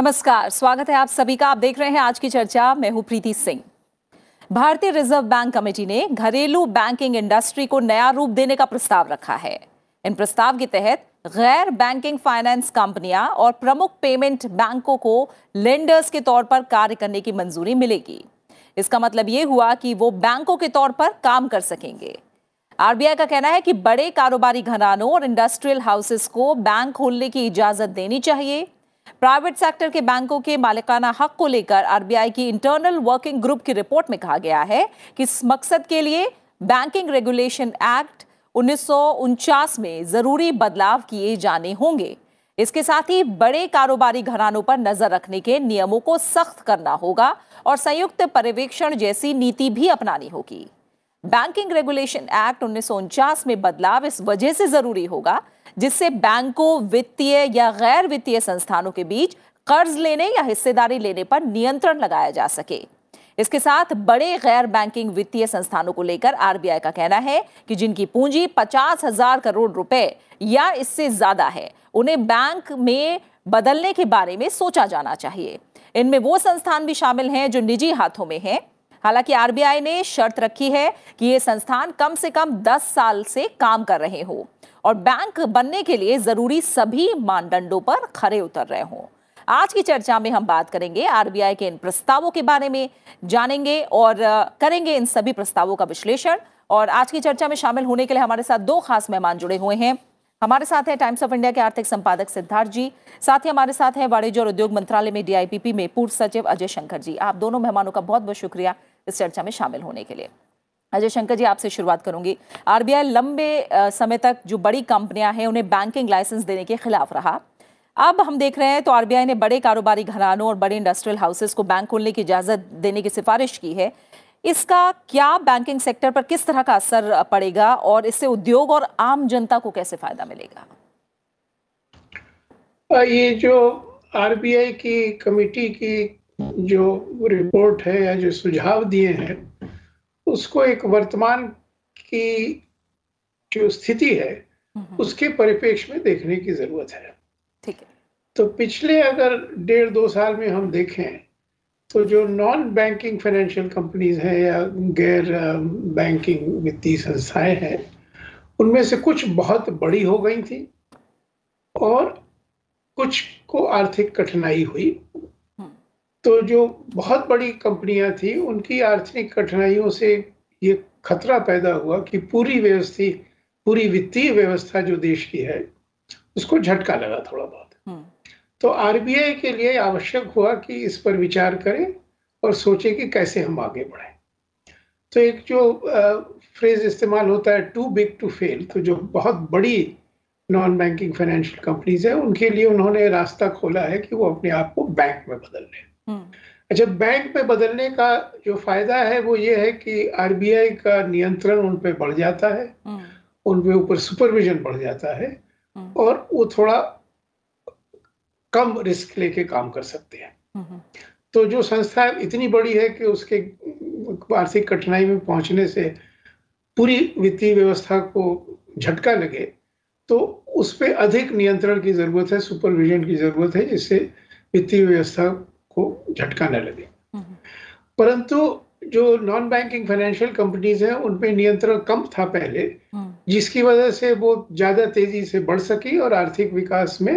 नमस्कार, स्वागत है आप सभी का। आप देख रहे हैं आज की चर्चा। मैं हूँ प्रीति सिंह। भारतीय रिज़र्व बैंक कमेटी ने घरेलू बैंकिंग इंडस्ट्री को नया रूप देने का प्रस्ताव रखा है। इन प्रस्ताव के तहत गैर बैंकिंग फाइनेंस कंपनियाँ और प्रमुख पेमेंट बैंकों को लेंडर्स के तौर पर कार्य करने की मंजूरी मिलेगी। इसका मतलब ये हुआ कि वो बैंकों के तौर पर काम कर सकेंगे। आरबीआई का कहना है कि बड़े कारोबारी घरानों और इंडस्ट्रियल हाउसेस को बैंक खोलने की इजाज़त देनी चाहिए। प्राइवेट सेक्टर के बैंकों के मालिकाना हक को लेकर आरबीआई की इंटरनल वर्किंग ग्रुप की रिपोर्ट में कहा गया है कि इस मकसद के लिए बैंकिंग रेगुलेशन एक्ट उन्नीस सौ उनचास में ज़रूरी बदलाव किए जाने होंगे। इसके साथ ही बड़े कारोबारी घरानों पर नज़र रखने के नियमों को सख्त करना होगा और संयुक्त पर्यवेक्षण जैसी नीति भी अपनानी होगी। बैंकिंग रेगुलेशन एक्ट उन्नीस सौ उनचास में बदलाव इस वजह से ज़रूरी होगा जिससे बैंकों, वित्तीय या गैर वित्तीय संस्थानों के बीच कर्ज लेने या हिस्सेदारी लेने पर नियंत्रण लगाया जा सके। इसके साथ बड़े गैर बैंकिंग वित्तीय संस्थानों को लेकर आरबीआई का कहना है कि जिनकी पूंजी पचास हज़ार करोड़ रुपए या इससे ज़्यादा है, उन्हें बैंक में बदलने के बारे में सोचा जाना चाहिए। इनमें वो संस्थान भी शामिल हैं जो निजी हाथों में हैं। हालाँकि आरबीआई ने शर्त रखी है कि ये संस्थान कम से कम 10 साल से काम कर रहे हो। और बैंक बनने के लिए ज़रूरी सभी मानदंडों पर खरे उतर रहे हों। आज की चर्चा में हम बात करेंगे आरबीआई के इन प्रस्तावों के बारे में, जानेंगे और करेंगे इन सभी प्रस्तावों का विश्लेषण। और आज की चर्चा में शामिल होने के लिए हमारे साथ दो खास मेहमान जुड़े हुए हैं। हमारे साथ हैं टाइम्स ऑफ़ इंडिया के आर्थिक संपादक सिद्धार्थ जी, साथ ही हमारे साथ हैं वाणिज्य और उद्योग मंत्रालय में डीआईपीपी में पूर्व सचिव अजय शंकर जी। आप दोनों मेहमानों का बहुत बहुत शुक्रिया इस चर्चा में शामिल होने के लिए। अजय शंकर जी, आपसे शुरुआत करूँगी। आरबीआई लंबे समय तक जो बड़ी कंपनियाँ हैं, उन्हें बैंकिंग लाइसेंस देने के खिलाफ रहा। अब हम देख रहे हैं तो आरबीआई ने बड़े कारोबारी घरानों और बड़े इंडस्ट्रियल हाउसेस को बैंक खोलने की इजाज़त देने की सिफारिश की है। इसका क्या बैंकिंग सेक्टर पर किस तरह का असर पड़ेगा और इससे उद्योग और आम जनता को कैसे फ़ायदा मिलेगा? ये जो आरबीआई की कमेटी की जो रिपोर्ट है या जो सुझाव दिए हैं उसको एक वर्तमान की जो स्थिति है उसके परिप्रेक्ष्य में देखने की ज़रूरत है। ठीक है। तो पिछले अगर डेढ़ दो साल में हम देखें तो जो नॉन बैंकिंग फाइनेंशियल कंपनीज़ हैं या गैर बैंकिंग वित्तीय संस्थाएँ हैं उनमें से कुछ बहुत बड़ी हो गई थी और कुछ को आर्थिक कठिनाई हुई। तो जो बहुत बड़ी कंपनियाँ थी उनकी आर्थिक कठिनाइयों से ये खतरा पैदा हुआ कि पूरी व्यवस्थित पूरी वित्तीय व्यवस्था जो देश की है उसको झटका लगा थोड़ा बहुत। हम्म। तो आरबीआई के लिए आवश्यक हुआ कि इस पर विचार करें और सोचे कि कैसे हम आगे बढ़ें। तो एक जो फ्रेज इस्तेमाल होता है टू बिग टू फेल तो जो बहुत बड़ी नॉन बैंकिंग फाइनेंशियल कंपनीज़ है उनके लिए उन्होंने रास्ता खोला है कि वो अपने आप को बैंक में बदल लें अच्छा बैंक में बदलने का जो फ़ायदा है वो ये है कि आरबीआई का नियंत्रण उन पर बढ़ जाता है। हम्म। उन पे ऊपर सुपरविजन बढ़ जाता है। हम्म। और वो थोड़ा कम रिस्क लेके काम कर सकते हैं। तो जो संस्था इतनी बड़ी है कि उसके आर्थिक कठिनाई में पहुँचने से पूरी वित्तीय व्यवस्था को झटका लगे तो उस पर अधिक नियंत्रण की ज़रूरत है सुपरविजन की ज़रूरत है जिससे वित्तीय व्यवस्था को झटका न लगे परंतु जो नॉन बैंकिंग फाइनेंशियल कंपनीज़ हैं उन पे नियंत्रण कम था पहले जिसकी वजह से वो ज़्यादा तेज़ी से बढ़ सकी और आर्थिक विकास में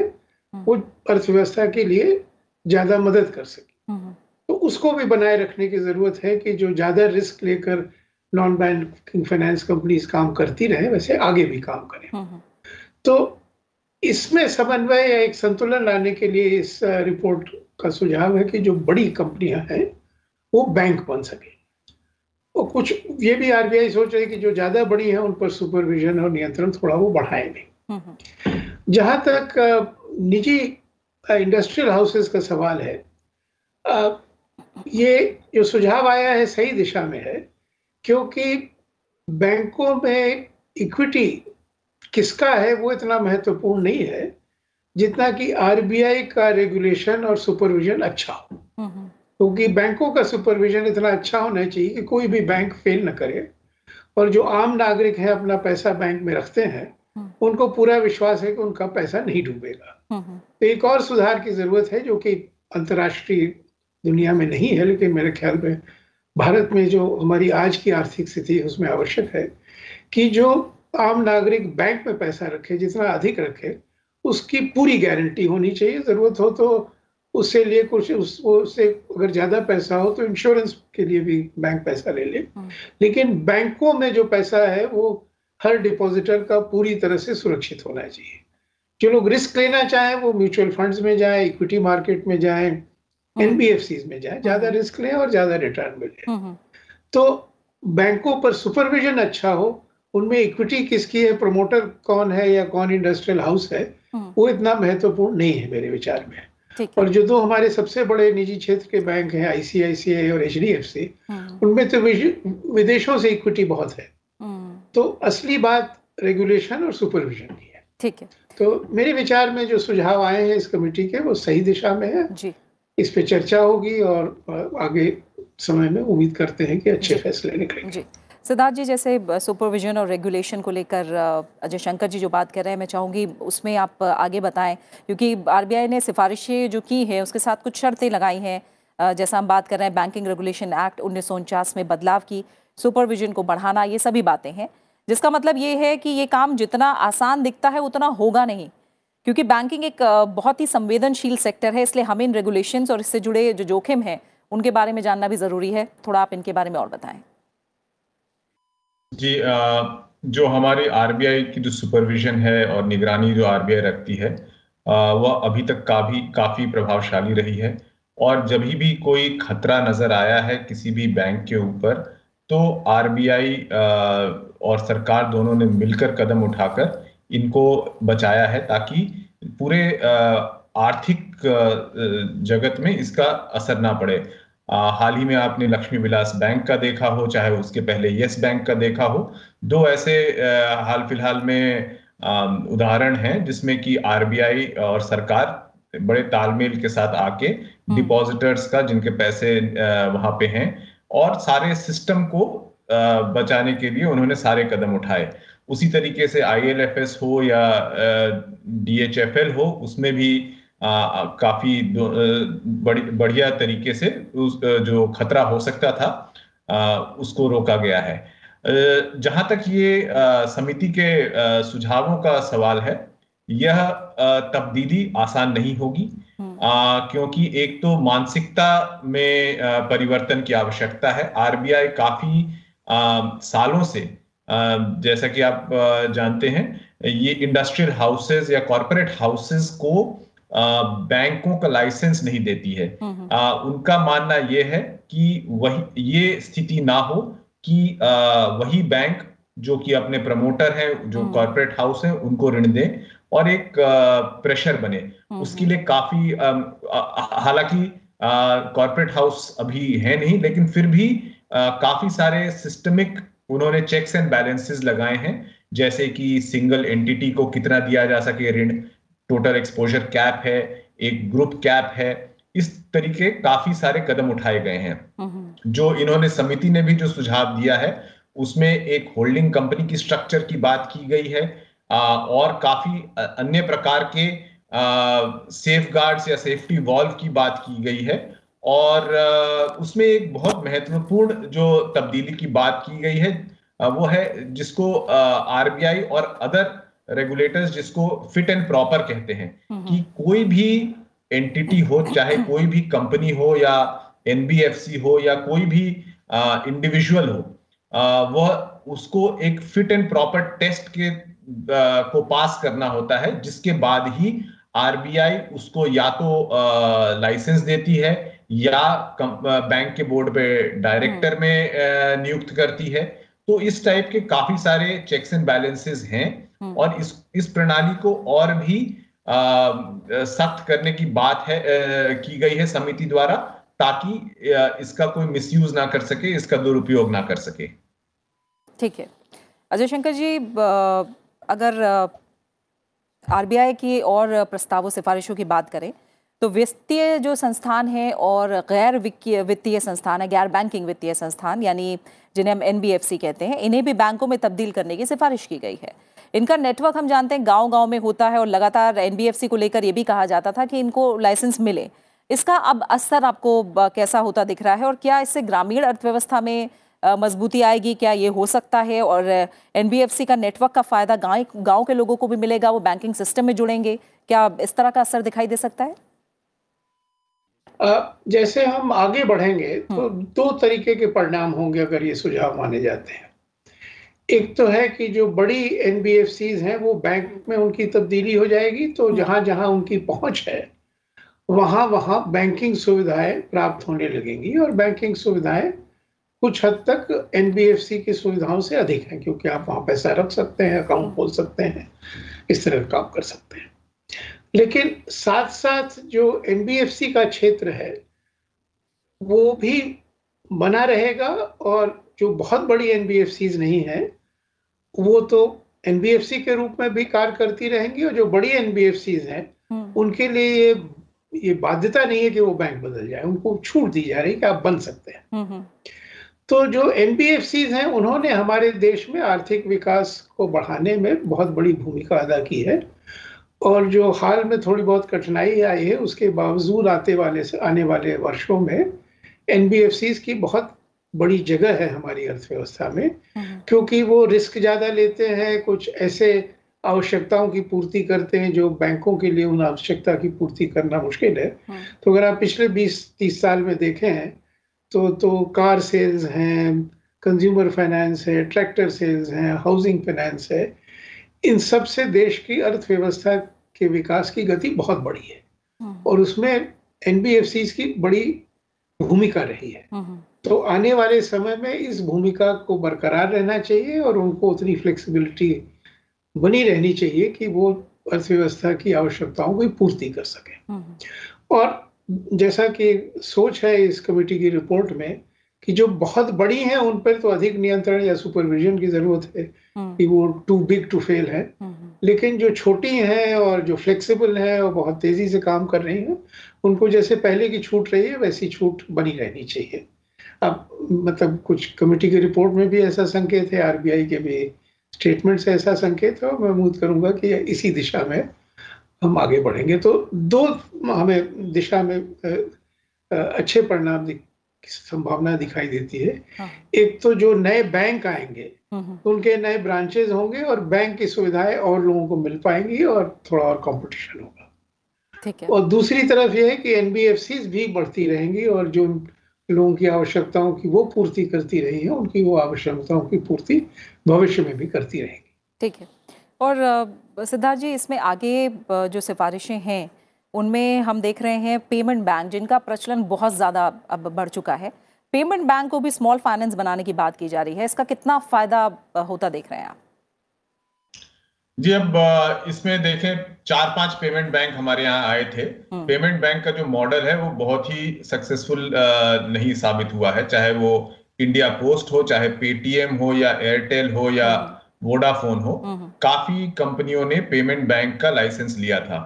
वो अर्थव्यवस्था के लिए ज़्यादा मदद कर सकी। तो उसको भी बनाए रखने की ज़रूरत है कि जो ज़्यादा रिस्क लेकर नॉन बैंकिंग फाइनेंस कंपनीज़ काम करती रहे वैसे आगे भी काम करें। तो इसमें समन्वय या एक संतुलन लाने के लिए इस रिपोर्ट का सुझाव है कि जो बड़ी कंपनियाँ हैं वो बैंक बन सके। और कुछ ये भी आरबीआई सोच रही कि जो ज़्यादा बड़ी है उन पर सुपरविजन और नियंत्रण थोड़ा वो बढ़ाए नहीं जहाँ तक निजी इंडस्ट्रियल हाउसेस का सवाल है ये जो सुझाव आया है सही दिशा में है क्योंकि बैंकों में इक्विटी किसका है वो इतना महत्वपूर्ण नहीं है। जितना कि आरबीआई का रेगुलेशन और सुपरविजन अच्छा हो हम्म, हम्म। क्योंकि तो बैंकों का सुपरविजन इतना अच्छा होना चाहिए कि कोई भी बैंक फेल न करे और जो आम नागरिक है अपना पैसा बैंक में रखते हैं हम्म। उनको पूरा विश्वास है कि उनका पैसा नहीं डूबेगा तो एक और सुधार की ज़रूरत है जो कि अंतर्राष्ट्रीय दुनिया में नहीं है लेकिन मेरे ख्याल में भारत में जो हमारी आज की आर्थिक स्थिति है उसमें आवश्यक है कि जो आम नागरिक बैंक में पैसा रखे जितना अधिक रखे उसकी पूरी गारंटी होनी चाहिए। ज़रूरत हो तो उससे लिए कुछ उस उससे अगर ज़्यादा पैसा हो तो इंश्योरेंस के लिए भी बैंक पैसा ले ले। लेकिन बैंकों में जो पैसा है वो हर डिपॉजिटर का पूरी तरह से सुरक्षित होना चाहिए। जो लोग रिस्क लेना चाहें वो म्यूचुअल फंड्स में जाएँ इक्विटी मार्केट में जाएँ एनबीएफसी में जाएँ ज़्यादा रिस्क लें और ज़्यादा रिटर्न मिले तो बैंकों पर सुपरविजन अच्छा हो उनमें इक्विटी किसकी है? प्रमोटर कौन है या कौन इंडस्ट्रियल हाउस है? वो इतना महत्वपूर्ण नहीं है मेरे विचार में। और जो दो हमारे सबसे बड़े निजी क्षेत्र के बैंक हैं आईसीआईसीआई और एच डी एफ़ सी उनमें तो विदेशों से इक्विटी बहुत है। तो असली बात रेगुलेशन और सुपरविजन की है। ठीक है। तो मेरे विचार में जो सुझाव आए हैं इस कमेटी के वो सही दिशा में है। जी। इस पे चर्चा होगी और आगे समय में उम्मीद करते हैं कि अच्छे फैसले निकलेंगे। जी। सिद्धार्थ जी, जैसे सुपरविजन और रेगुलेशन को लेकर अजय शंकर जी जो बात कर रहे हैं, मैं चाहूँगी उसमें आप आगे बताएँ, क्योंकि आरबीआई ने सिफारिशें जो की हैं, उसके साथ कुछ शर्तें लगाई हैं। जैसा हम बात कर रहे हैं बैंकिंग रेगुलेशन एक्ट उन्नीस सौ उनचास में बदलाव की सुपरविजन को बढ़ाना, ये सभी बातें हैं, जिसका मतलब ये है कि ये काम जितना आसान दिखता है, उतना होगा नहीं, क्योंकि बैंकिंग एक बहुत ही संवेदनशील सेक्टर है, इसलिए हमें इन रेगुलेशंस और इससे जुड़े जो जोखिम हैं, उनके बारे में जानना भी ज़रूरी है। थोड़ा आप इनके बारे में और बताएँ। जी जो हमारी आरबीआई की जो सुपरविजन है और निगरानी जो आरबीआई रखती है वह अभी तक काफ़ी काफ़ी प्रभावशाली रही है। और जब भी कोई खतरा नज़र आया है किसी भी बैंक के ऊपर तो आरबीआई और सरकार दोनों ने मिलकर कदम उठाकर इनको बचाया है ताकि पूरे आर्थिक जगत में इसका असर ना पड़े। हाल ही में आपने लक्ष्मी विलास बैंक का देखा हो चाहे उसके पहले यस बैंक का देखा हो। दो ऐसे हाल फ़िलहाल में उदाहरण हैं जिसमें कि आरबीआई और सरकार बड़े तालमेल के साथ आके डिपॉजिटर्स का जिनके पैसे वहाँ पे हैं और सारे सिस्टम को बचाने के लिए उन्होंने सारे कदम उठाए। उसी तरीके से आईएलएफएस हो या डीएचएफएल हो उसमें भी आ, काफ़ी बड़ी बढ़िया तरीके से उस जो खतरा हो सकता था आ, उसको रोका गया है। जहाँ तक ये समिति के सुझावों का सवाल है यह तब्दीली आसान नहीं होगी आ, क्योंकि एक तो मानसिकता में परिवर्तन की आवश्यकता है। आरबीआई काफ़ी आ, सालों से आ, जैसा कि आप जानते हैं ये इंडस्ट्रियल हाउसेस या कॉरपोरेट हाउसेस को बैंकों का लाइसेंस नहीं देती है। आ, उनका मानना यह है कि वही ये स्थिति ना हो कि आ, वही बैंक जो कि अपने प्रमोटर हैं जो कॉरपोरेट हाउस है उनको ऋण दें और एक प्रेशर बने। उसके लिए काफ़ी हालाँकि कॉरपोरेट हाउस अभी है नहीं लेकिन फिर भी आ, काफ़ी सारे सिस्टमिक उन्होंने चेक्स एंड बैलेंसेस लगाए हैं जैसे कि सिंगल एंटिटी को कितना दिया जा सके ऋण टोटल एक्सपोजर कैप है एक ग्रुप कैप है इस तरीके काफ़ी सारे कदम उठाए गए हैं। जो इन्होंने समिति ने भी जो सुझाव दिया है उसमें एक होल्डिंग कंपनी की स्ट्रक्चर की बात की गई है आ, और काफ़ी अन्य प्रकार के सेफ़ गार्ड्स या सेफ्टी वॉल्व की बात की गई है और आ, उसमें एक बहुत महत्वपूर्ण जो तब्दीली की बात की गई है आ, वो है जिसको आरबीआई और अदर रेगुलेटर्स जिसको फिट एंड प्रॉपर कहते हैं कि कोई भी एंटिटी हो चाहे कोई भी कंपनी हो या एनबीएफसी हो या कोई भी इंडिविजुअल हो आ, वह उसको एक फिट एंड प्रॉपर टेस्ट के आ, को पास करना होता है जिसके बाद ही आरबीआई उसको या तो लाइसेंस देती है या बैंक के बोर्ड पे डायरेक्टर में नियुक्त करती है। तो इस टाइप के काफ़ी सारे चेक्स एंड बैलेंसेस हैं। हम्म। और इस इस प्रणाली को और भी सख्त करने की बात है आ, की गई है समिति द्वारा ताकि इसका कोई मिसयूज ना कर सके इसका दुरुपयोग ना कर सके। ठीक है। अजय शंकर जी अगर आरबीआई की और प्रस्तावों सिफारिशों की बात करें तो वित्तीय जो संस्थान है और गैर वित्तीय संस्थान है गैर बैंकिंग वित्तीय संस्थान यानी जिन्हें हम एनबीएफसी कहते हैं, इन्हें भी बैंकों में तब्दील करने की सिफारिश की गई है। इनका नेटवर्क हम जानते हैं गाँव गाँव में होता है और लगातार एनबीएफसी को लेकर ये भी कहा जाता था कि इनको लाइसेंस मिले। इसका अब असर आपको कैसा होता दिख रहा है और क्या इससे ग्रामीण अर्थव्यवस्था में मजबूती आएगी? क्या ये हो सकता है? और एनबीएफसी का नेटवर्क का फ़ायदा गाँव गाँव के लोगों को भी मिलेगा, वो बैंकिंग सिस्टम में जुड़ेंगे। क्या इस तरह का असर दिखाई दे सकता है? जैसे हम आगे बढ़ेंगे तो हम्म। दो तरीके के परिणाम होंगे अगर ये सुझाव माने जाते हैं एक तो है कि जो बड़ी एन हैं वो बैंक में उनकी तब्दीली हो जाएगी तो हम्म। जहाँ जहाँ उनकी पहुँच है वहाँ वहाँ बैंकिंग सुविधाएँ प्राप्त होने लगेंगी और बैंकिंग सुविधाएँ कुछ हद तक NBFC की सुविधाओं से अधिक हैं क्योंकि आप वहाँ पैसा रख सकते हैं अकाउंट खोल सकते हैं इस तरह काम कर सकते हैं लेकिन साथ साथ जो एन का क्षेत्र है वो भी बना रहेगा और जो बहुत बड़ी एन नहीं है वो तो एन के रूप में भी कार्य करती रहेंगी और जो बड़ी एन हैं हम्म। उनके लिए ये ये बाध्यता नहीं है कि वो बैंक बदल जाए उनको छूट दी जा रही है कि आप बन सकते हैं हम्म, हम्म। तो जो एन हैं उन्होंने हमारे देश में आर्थिक विकास को बढ़ाने में बहुत बड़ी भूमिका अदा की है और जो हाल में थोड़ी बहुत कठिनाई आई है उसके बावजूद आते वाले से आने वाले वर्षों में एन की बहुत बड़ी जगह है हमारी अर्थव्यवस्था में हम्म। क्योंकि वो रिस्क ज़्यादा लेते हैं कुछ ऐसे आवश्यकताओं की पूर्ति करते हैं जो बैंकों के लिए उन आवश्यकता की पूर्ति करना मुश्किल है हम्म। तो अगर आप पिछले 20-30 साल में देखें हैं तो तो कार सेल्स हैं कंज्यूमर फाइनेंस है ट्रैक्टर सेल्स हैं हाउसिंग फाइनेंस है इन सबसे देश की अर्थव्यवस्था के विकास की गति बहुत बड़ी है हम्म। और उसमें एनबीएफसी की बड़ी भूमिका रही है तो आने वाले समय में इस भूमिका को बरकरार रहना चाहिए और उनको उतनी फ्लेक्सिबिलिटी बनी रहनी चाहिए कि वो अर्थव्यवस्था की आवश्यकताओं की पूर्ति कर सके हम्म। और जैसा कि सोच है इस कमेटी की रिपोर्ट में कि जो बहुत बड़ी हैं उन पर तो अधिक नियंत्रण या सुपरविजन की ज़रूरत है हम्म। कि वो टू बिग टू फेल है। लेकिन जो छोटी हैं और जो फ्लेक्सिबल हैं और बहुत तेज़ी से काम कर रही हैं उनको जैसे पहले की छूट रही है वैसी छूट बनी रहनी चाहिए अब मतलब कुछ कमेटी की रिपोर्ट में भी ऐसा संकेत है आरबीआई के भी स्टेटमेंट से ऐसा संकेत है मैं उम्मीद करूँगा कि इसी दिशा में हम आगे बढ़ेंगे तो दो हमें दिशा में अच्छे परिणाम की संभावना दिखाई देती है। हाँ। एक तो जो नए बैंक आएँगे हम्म, हम्म। उनके नए ब्रांचेज होंगे और बैंक की सुविधाएँ और लोगों को मिल पाएँगी और थोड़ा और कंपटीशन होगा। ठीक है। और दूसरी तरफ़ यह है कि एनबीएफसी भी बढ़ती रहेंगी और जो लोगों की आवश्यकताओं की वो पूर्ति करती रही है उनकी वो आवश्यकताओं की पूर्ति भविष्य में भी करती रहेगी। ठीक है। और सिद्धार्थ जी इसमें आगे जो सिफारिशें हैं उनमें हम देख रहे हैं पेमेंट बैंक जिनका प्रचलन बहुत ज़्यादा अब बढ़ चुका है। पेमेंट बैंक को भी स्मॉल फाइनेंस बनाने की बात की जा रही है। इसका कितना फ़ायदा होता देख रहे हैं आप? जी अब इसमें देखें चार पाँच पेमेंट बैंक हमारे यहाँ आए थे। हम्म। पेमेंट बैंक का जो मॉडल है वो बहुत ही सक्सेसफुल नहीं साबित हुआ है। चाहे वो इंडिया पोस्ट हो चाहे पेटीएम हो या एयरटेल हो या वोडाफोन हम्म। हो हम्म। काफ़ी कंपनियों ने पेमेंट बैंक का लाइसेंस लिया था।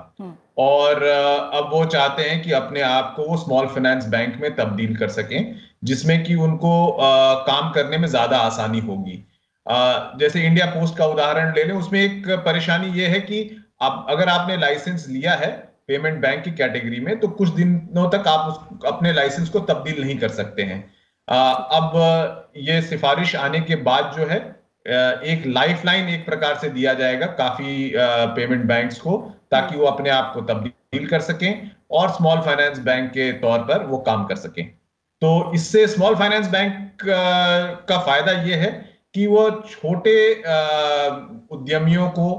और अब वो चाहते हैं कि अपने आप को वो स्मॉल फाइनेंस बैंक में तब्दील कर सकें जिसमें कि उनको काम करने में ज़्यादा आसानी होगी। जैसे इंडिया पोस्ट का उदाहरण ले लें उसमें एक परेशानी ये है कि आप अगर आपने लाइसेंस लिया है पेमेंट बैंक की कैटेगरी में तो कुछ दिनों तक आप उस, अपने लाइसेंस को तब्दील नहीं कर सकते हैं। अब ये सिफारिश आने के बाद जो है एक लाइफलाइन एक प्रकार से दिया जाएगा काफ़ी पेमेंट बैंक्स को। ताकि वो अपने आप को तब्दील कर सकें और स्मॉल फाइनेंस बैंक के तौर पर वो काम कर सकें। तो इससे स्मॉल फाइनेंस बैंक का फ़ायदा ये है कि वो छोटे उद्यमियों को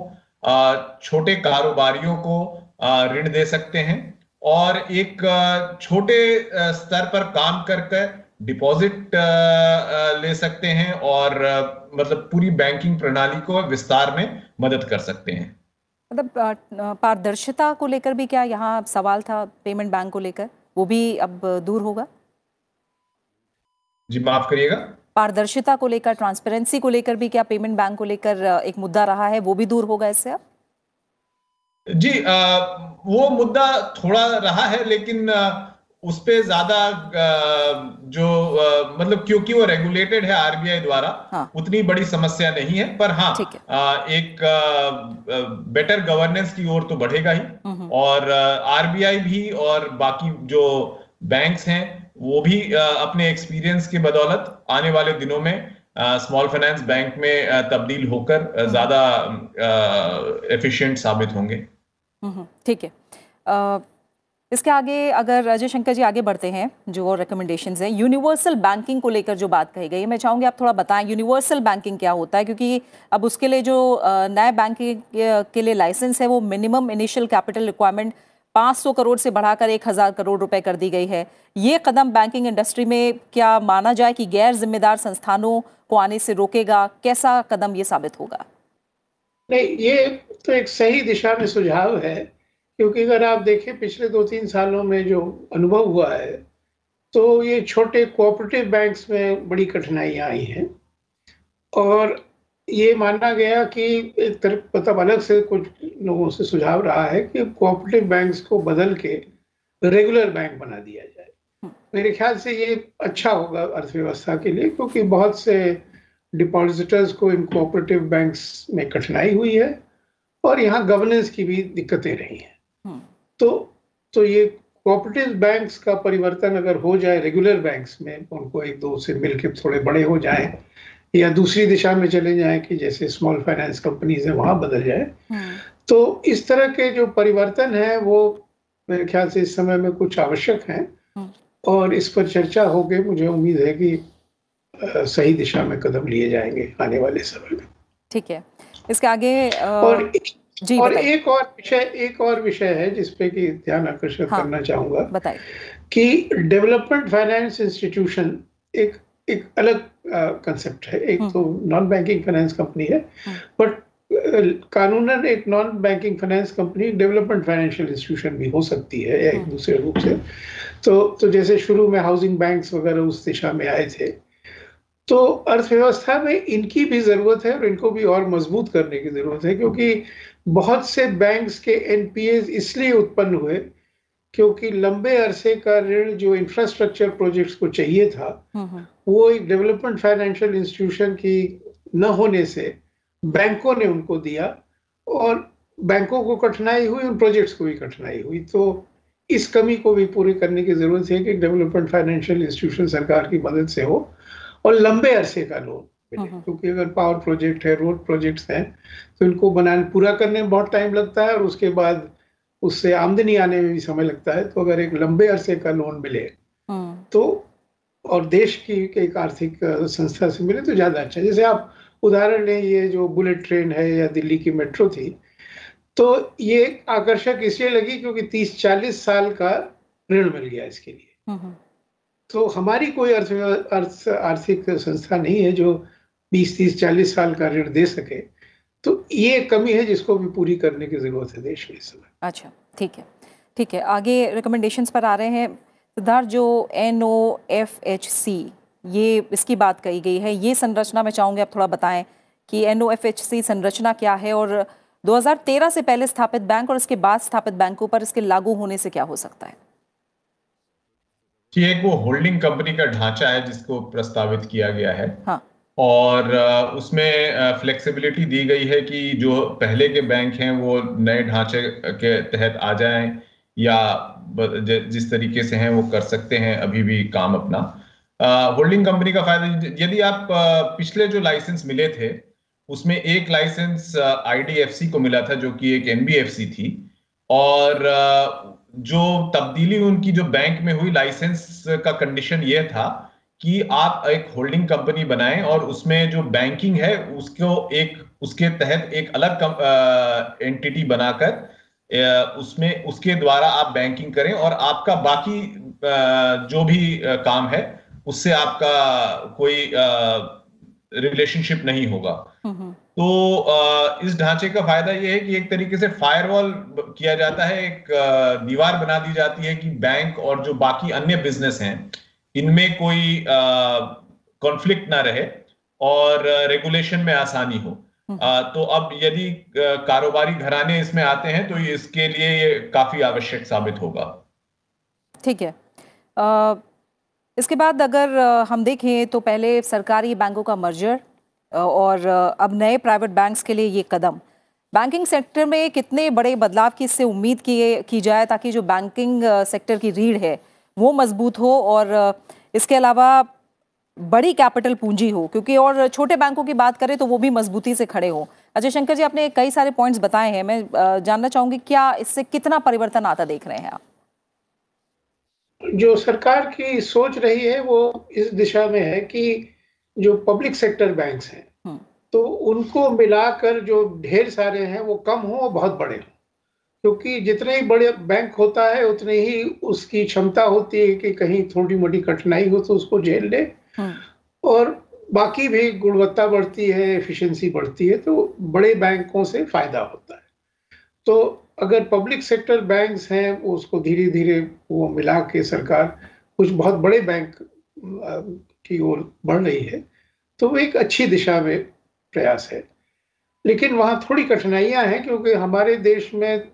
छोटे कारोबारियों को ऋण दे सकते हैं और एक छोटे स्तर पर काम करके डिपॉजिट ले सकते हैं और मतलब पूरी बैंकिंग प्रणाली को विस्तार में मदद कर सकते हैं। मतलब पारदर्शिता को लेकर भी क्या यहाँ सवाल था पेमेंट बैंक को लेकर? वो भी अब दूर होगा? जी माफ़ करिएगा। पारदर्शिता को लेकर ट्रांसपेरेंसी को लेकर भी क्या पेमेंट बैंक को लेकर एक मुद्दा रहा है? वो भी दूर होगा इससे अब? जी आ, वो मुद्दा थोड़ा रहा है लेकिन आ, उस पे ज़्यादा जो मतलब क्योंकि वो रेगुलेटेड है आरबीआई द्वारा हाँ. उतनी बड़ी समस्या नहीं है पर हाँ है। एक बेटर गवर्नेंस की ओर तो बढ़ेगा ही हम्म, हम्म। और आरबीआई भी और बाकी जो बैंक्स हैं वो भी अपने एक्सपीरियंस के बदौलत आने वाले दिनों में स्मॉल फाइनेंस बैंक में तब्दील होकर हम्म। ज़्यादा एफिशिएंट साबित होंगे ठीक है इसके आगे अगर अजय शंकर जी आगे बढ़ते हैं, जो रिकमेंडेशन हैं यूनिवर्सल बैंकिंग को लेकर जो बात कही गई है मैं चाहूँगी आप थोड़ा बताएँ यूनिवर्सल बैंकिंग क्या होता है, क्योंकि अब उसके लिए जो नए बैंकिंग के लिए लाइसेंस है, वो minimum initial capital requirement 500 crore से बढ़ाकर 1000 करोड़ रुपए कर दी गई है। ये कदम बैंकिंग इंडस्ट्री में क्या माना जाए कि गैर जिम्मेदार संस्थानों को आने से रोकेगा? कैसा कदम ये साबित होगा? नहीं, ये तो एक सही दिशा में सुझाव है। क्योंकि अगर आप देखें पिछले दो तीन सालों में जो अनुभव हुआ है तो ये छोटे कोऑपरेटिव बैंक्स में बड़ी कठिनाइयाँ आई हैं। और ये माना गया कि एक तरफ़ मतलब अलग से कुछ लोगों से सुझाव रहा है कि कोऑपरेटिव बैंक्स को बदल के रेगुलर बैंक बना दिया जाए। हम्म। मेरे ख्याल से ये अच्छा होगा अर्थव्यवस्था के लिए क्योंकि बहुत से डिपॉजिटर्स को इन कोऑपरेटिव बैंक्स में कठिनाई हुई है और यहाँ गवर्नेंस की भी दिक्कतें रही हैं। तो तो ये कोऑपरेटिव बैंक्स का परिवर्तन अगर हो जाए रेगुलर बैंक्स में उनको एक दो से मिलकर थोड़े बड़े हो जाए या दूसरी दिशा में चले जाए कि जैसे स्मॉल फाइनेंस कंपनीज़ है वहाँ बदल जाए हम्म। तो इस तरह के जो परिवर्तन है वो मेरे ख्याल से इस समय में कुछ आवश्यक है हम्म। और इस पर चर्चा हो गई मुझे उम्मीद है कि सही दिशा में कदम लिए जाएँगे आने वाले समय में ठीक है इसके आगे आ... और जी और एक और विषय एक और विषय है जिसपे की ध्यान आकर्षित हाँ, करना चाहूँगा कि डेवलपमेंट फाइनेंस इंस्टीट्यूशन एक एक अलग कंसेप्ट है। एक हम्म। तो नॉन बैंकिंग फाइनेंस कंपनी है बट कानूनन एक non banking finance company development financial institution भी हो सकती है या एक हम्म। दूसरे रूप से। तो तो जैसे शुरू में हाउसिंग बैंक्स वगैरह उस दिशा में आए थे तो अर्थव्यवस्था में इनकी भी ज़रूरत है और इनको भी और मज़बूत करने की ज़रूरत है क्योंकि बहुत से बैंक्स के एनपीए इसलिए उत्पन्न हुए क्योंकि लंबे अरसे का ऋण जो इंफ्रास्ट्रक्चर प्रोजेक्ट्स को चाहिए था हम्म, हम्म। वो एक डेवलपमेंट फाइनेंशियल इंस्टीट्यूशन की न होने से बैंकों ने उनको दिया और बैंकों को कठिनाई हुई उन प्रोजेक्ट्स को भी कठिनाई हुई तो इस कमी को भी पूरी करने की ज़रूरत है कि डेवलपमेंट फाइनेंशियल इंस्टीट्यूशन सरकार की मदद से हो और लंबे अरसे का लोन क्योंकि अगर पावर प्रोजेक्ट है रोड प्रोजेक्ट्स हैं तो इनको बनाने पूरा करने में बहुत टाइम लगता है और उसके बाद उससे आमदनी आने में भी समय लगता है। तो अगर एक लंबे अरसे का लोन मिले हम्म। तो और देश की एक आर्थिक संस्था से मिले तो ज़्यादा अच्छा जैसे आप उदाहरण लें ये जो बुलेट ट्रेन है या दिल्ली की मेट्रो थी तो ये आकर्षक इसलिए लगी क्योंकि 30-40 साल का ऋण मिल गया इसके लिए। हम्म। तो हमारी कोई अर्थ आर्थिक संस्था नहीं है जो बीस तीस चालीस साल का ऋण दे सके तो ये कमी है जिसको भी पूरी करने की ज़रूरत है देश में इस समय। अच्छा ठीक है ठीक है आगे रिकमेंडेशन पर आ रहे हैं। सिद्धार्थ जो N O F H C ये इसकी बात कही गई है ये संरचना मैं चाहूँगी आप थोड़ा बताएँ कि N O F H C संरचना क्या है और 2013 से पहले स्थापित बैंक और इसके बाद स्थापित बैंकों पर इसके लागू होने से क्या हो सकता है? कि एक वो होल्डिंग कंपनी का ढांचा है जिसको प्रस्तावित किया गया है। हाँ. और उसमें फ्लेक्सिबिलिटी दी गई है कि जो पहले के बैंक हैं वो नए ढांचे के तहत आ जाएँ या जिस तरीके से हैं वो कर सकते हैं अभी भी काम अपना। होल्डिंग कंपनी का फ़ायदा, यदि आप पिछले जो लाइसेंस मिले थे, उसमें एक लाइसेंस आईडीएफसी को मिला था जो कि एक एनबीएफसी थी और जो तब्दीली उनकी जो बैंक में हुई लाइसेंस का कंडीशन ये था कि आप एक होल्डिंग कंपनी बनाएँ और उसमें जो बैंकिंग है उसको एक उसके तहत एक अलग एंटिटी बनाकर उसमें उसके द्वारा आप बैंकिंग करें और आपका बाकी जो भी काम है उससे आपका कोई रिलेशनशिप नहीं होगा। तो इस ढांचे का फ़ायदा यह है कि एक तरीके से फायरवॉल किया जाता है एक दीवार बना दी जाती है कि बैंक और जो बाकी अन्य बिज़नेस हैं इनमें कोई कॉन्फ्लिक्ट ना रहे और रेगुलेशन में आसानी हो। हम्म। आ, तो अब यदि कारोबारी घराने इसमें आते हैं तो इसके लिए ये काफ़ी आवश्यक साबित होगा। ठीक है। आ, इसके बाद अगर हम देखें तो पहले सरकारी बैंकों का मर्जर और अब नए प्राइवेट बैंक्स के लिए ये कदम। बैंकिंग सेक्टर में कितने बड़े बदलाव की इससे उम्मीद की की जाए ताकि जो बैंकिंग सेक्टर की रीढ़ है वो मज़बूत हो और इसके अलावा बड़ी कैपिटल पूंजी हो क्योंकि और छोटे बैंकों की बात करें तो वो भी मजबूती से खड़े हो। अजय शंकर जी आपने कई सारे पॉइंट्स बताए हैं मैं जानना चाहूँगी क्या इससे कितना परिवर्तन आता देख रहे हैं आप? जो सरकार की सोच रही है वो इस दिशा में है कि जो पब्लिक सेक्टर बैंक्स हैं हम्म। तो उनको मिलाकर जो ढेर सारे हैं वो कम हो और बहुत बड़े हों। क्योंकि जितने ही बड़े बैंक होता है उतने ही उसकी क्षमता होती है कि कहीं थोड़ी मोटी कठिनाई हो तो उसको झेल ले। हम्म। और बाकी भी गुणवत्ता बढ़ती है एफिशिएंसी बढ़ती है तो बड़े बैंकों से फ़ायदा होता है। तो अगर पब्लिक सेक्टर बैंक्स हैं उसको धीरे धीरे वो मिला के सरकार कुछ बहुत बड़े बैंक की ओर बढ़ रही है तो वो एक अच्छी दिशा में प्रयास है। लेकिन वहाँ थोड़ी कठिनाइयाँ हैं क्योंकि हमारे देश में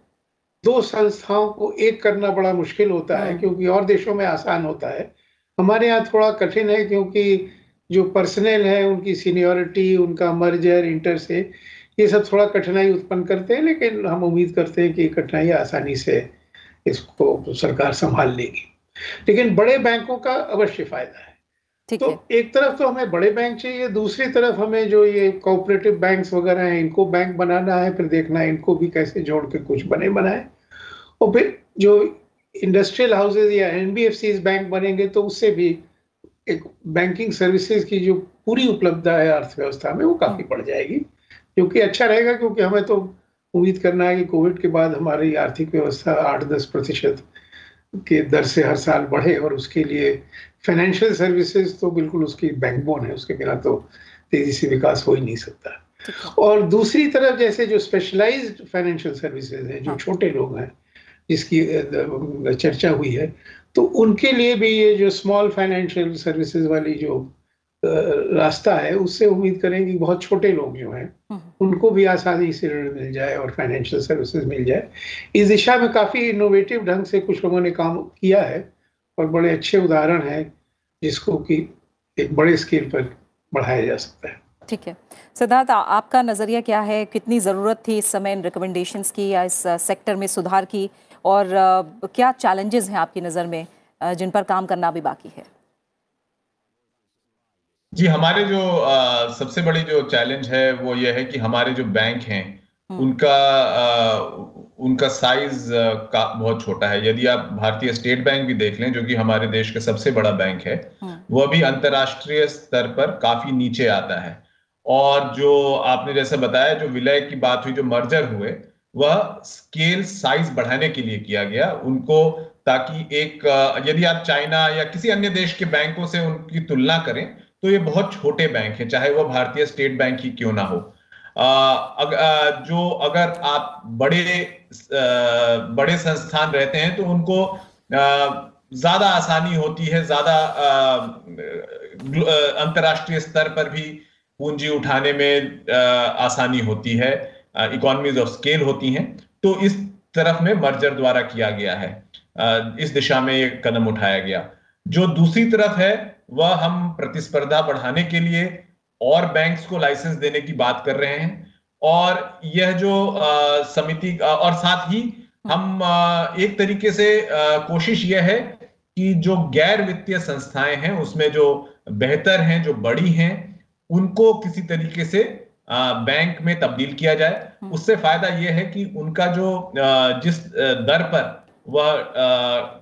दो संस्थाओं को एक करना बड़ा मुश्किल होता है हाँ। क्योंकि और देशों में आसान होता है हमारे यहाँ थोड़ा कठिन है क्योंकि जो पर्सनल है उनकी सीनियोरिटी उनका मर्जर इंटर से ये सब थोड़ा कठिनाई उत्पन्न करते हैं लेकिन हम उम्मीद करते हैं कि कठिनाई आसानी से इसको सरकार संभाल लेगी लेकिन बड़े बैंकों का अवश्य फ़ायदा है तो है। एक तरफ़ तो हमें बड़े बैंक चाहिए दूसरी तरफ़ हमें जो ये कोऑपरेटिव बैंक्स वगैरह हैं इनको बैंक बनाना है फिर देखना है इनको भी कैसे जोड़ के कुछ बने बनाए और फिर जो इंडस्ट्रियल हाउसेज या एनबीएफसी बैंक बनेंगे तो उससे भी एक बैंकिंग सर्विसेज़ की जो पूरी उपलब्धता है अर्थव्यवस्था में वो काफ़ी बढ़ जाएगी। क्योंकि अच्छा रहेगा क्योंकि हमें तो उम्मीद करना है कि कोविड के बाद हमारी आर्थिक व्यवस्था आठ दस प्रतिशत के दर से हर साल बढ़े और उसके लिए फाइनेंशियल सर्विसेज़ तो बिल्कुल उसकी बैकबोन है उसके बिना तो तेज़ी से विकास हो ही नहीं सकता। और दूसरी तरफ़ जैसे जो स्पेशलाइज्ड फाइनेंशियल सर्विसेज़ हैं जो हाँ। छोटे लोग हैं जिसकी चर्चा हुई है। तो उनके लिए भी ये जो स्मॉल फाइनेंशियल सर्विसेज़ वाली जो रास्ता है उससे उम्मीद करें कि बहुत छोटे लोग जो हैं हम्म। उनको भी आसानी से ऋण मिल जाए और फाइनेंशियल सर्विसेज़ मिल जाए। इस दिशा में काफ़ी इनोवेटिव ढंग से कुछ लोगों ने काम किया है और बड़े अच्छे उदाहरण हैं जिसको कि एक बड़े स्केल पर बढ़ाया जा सकता है। ठीक है। सिद्धार्थ आपका नज़रिया क्या है? कितनी ज़रूरत थी इस समय इन रिकमेंडेशंस की या इस सेक्टर में सुधार की? और क्या चैलेंजेस हैं आपकी नज़र में जिन पर काम करना भी बाकी है जी हमारे जो आ, सबसे बड़ी जो चैलेंज है वो ये है कि हमारे जो बैंक हैं हम्म। उनका आ, उनका साइज़ का बहुत छोटा है यदि आप भारतीय स्टेट बैंक भी देख लें जो कि हमारे देश का सबसे बड़ा बैंक है हम्म। वो भी अंतरराष्ट्रीय स्तर पर काफ़ी नीचे आता है और जो आपने जैसे बताया जो विलय की बात हुई जो मर्जर हुए वह स्केल साइज़ बढ़ाने के लिए किया गया। उनको ताकि एक यदि आप चाइना या किसी अन्य देश के बैंकों से उनकी तुलना करें तो ये बहुत छोटे बैंक हैं चाहे वो भारतीय स्टेट बैंक ही क्यों ना हो। अग, जो अगर आप बड़े बड़े संस्थान रहते हैं तो उनको ज़्यादा आसानी होती है ज़्यादा अंतर्राष्ट्रीय स्तर पर भी पूंजी उठाने में आसानी होती है। इकोनॉमीज ऑफ़ स्केल होती हैं तो इस तरफ़ में मर्जर द्वारा किया गया है। इस दिशा में ये कदम उठाया गया। जो दूसरी तरफ़ है वह हम प्रतिस्पर्धा बढ़ाने के लिए और बैंक्स को लाइसेंस देने की बात कर रहे हैं और यह जो समिति और साथ ही हम आ, एक तरीके से आ, कोशिश यह है कि जो गैर वित्तीय संस्थाएँ हैं उसमें जो बेहतर हैं जो बड़ी हैं उनको किसी तरीके से बैंक में तब्दील किया जाए। हम्म। उससे फ़ायदा यह है कि उनका जो जिस दर पर वह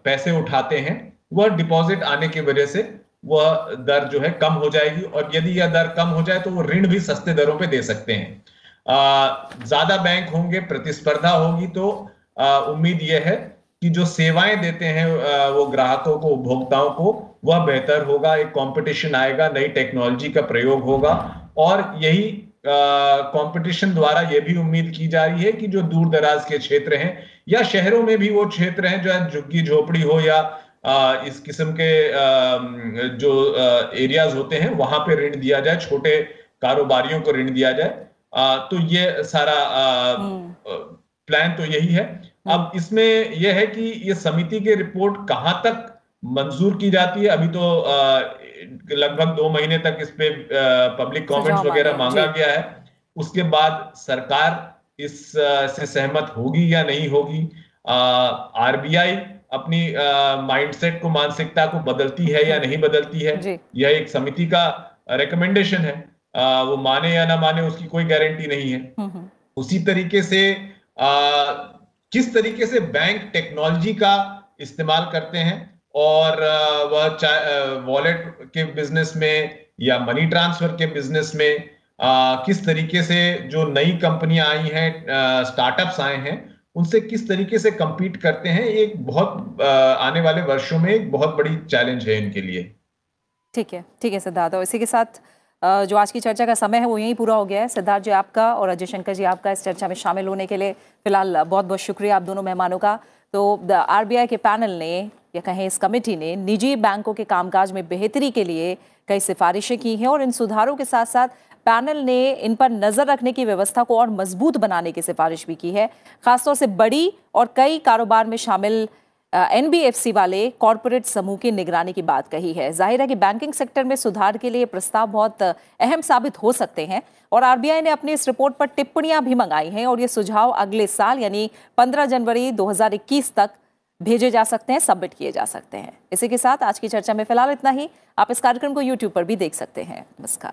पैसे उठाते हैं वह डिपॉजिट आने की वजह से वह दर जो है कम हो जाएगी। और यदि यह दर कम हो जाए तो वो ऋण भी सस्ते दरों पे दे सकते हैं। ज़्यादा बैंक होंगे प्रतिस्पर्धा होगी तो उम्मीद यह है कि जो सेवाएँ देते हैं वो ग्राहकों को उपभोक्ताओं को वह बेहतर होगा एक कंपटीशन आएगा नई टेक्नोलॉजी का प्रयोग होगा। और यही कंपटीशन द्वारा यह भी उम्मीद की जा रही है कि जो दूर दराज के क्षेत्र हैं या शहरों में भी वो क्षेत्र हैं जो झुग्गी झोपड़ी हो या इस किस्म के जो एरियाज़ होते हैं वहाँ पे ऋण दिया जाए छोटे कारोबारियों को ऋण दिया जाए तो ये सारा प्लान हम्म। तो यही है हम्म। अब इसमें यह है कि ये समिति की रिपोर्ट कहाँ तक मंजूर की जाती है अभी तो लगभग दो महीने तक इस पे पब्लिक कमेंट्स वगैरह मांगा गया है। उसके बाद सरकार इस से सहमत होगी या नहीं होगी आरबीआई अपनी माइंडसेट को मानसिकता को बदलती है या नहीं बदलती है यह एक समिति का रिकमेंडेशन है। आ, वो माने या ना माने उसकी कोई गारंटी नहीं है। हम्म, हम्म। उसी तरीके से आ, किस तरीके से बैंक टेक्नोलॉजी का इस्तेमाल करते हैं और वह वॉलेट के बिज़नेस में या मनी ट्रांसफ़र के बिज़नेस में आ, किस तरीके से जो नई कंपनियाँ आई हैं स्टार्टअप्स आए हैं उनसे किस तरीके से compete करते हैं एक बहुत आने वाले वर्षों में एक बहुत बड़ी चैलेंज है इनके लिए। ठीक है ठीक है सिद्धार्थ। और इसी के साथ जो आज की चर्चा का समय है वो यहीं पूरा हो गया है। सिद्धार्थ जी आपका और अजय शंकर जी आपका इस चर्चा में शामिल होने के लिए फ़िलहाल बहुत बहुत शुक्रिया आप दोनों मेहमानों का। तो आरबीआई के पैनल ने या कहें इस कमेटी ने निजी बैंकों के कामकाज में बेहतरी के लिए कई सिफारिशें की हैं और इन सुधारों के साथ साथ पैनल ने इन पर नज़र रखने की व्यवस्था को और मज़बूत बनाने की सिफारिश भी की है। खासतौर से बड़ी और कई कारोबार में शामिल एनबीएफसी वाले कॉरपोरेट समूह की निगरानी की बात कही है। ज़ाहिर है कि बैंकिंग सेक्टर में सुधार के लिए प्रस्ताव बहुत अहम साबित हो सकते हैं और आरबीआई ने अपनी इस रिपोर्ट पर टिप्पणियाँ भी मंगाई हैं और ये सुझाव अगले साल यानी 15 जनवरी 2021 तक भेजे जा सकते हैं सबमिट किए जा सकते हैं। इसी के साथ आज की चर्चा में फ़िलहाल इतना ही। आप इस कार्यक्रम को यूट्यूब पर भी देख सकते हैं। नमस्कार।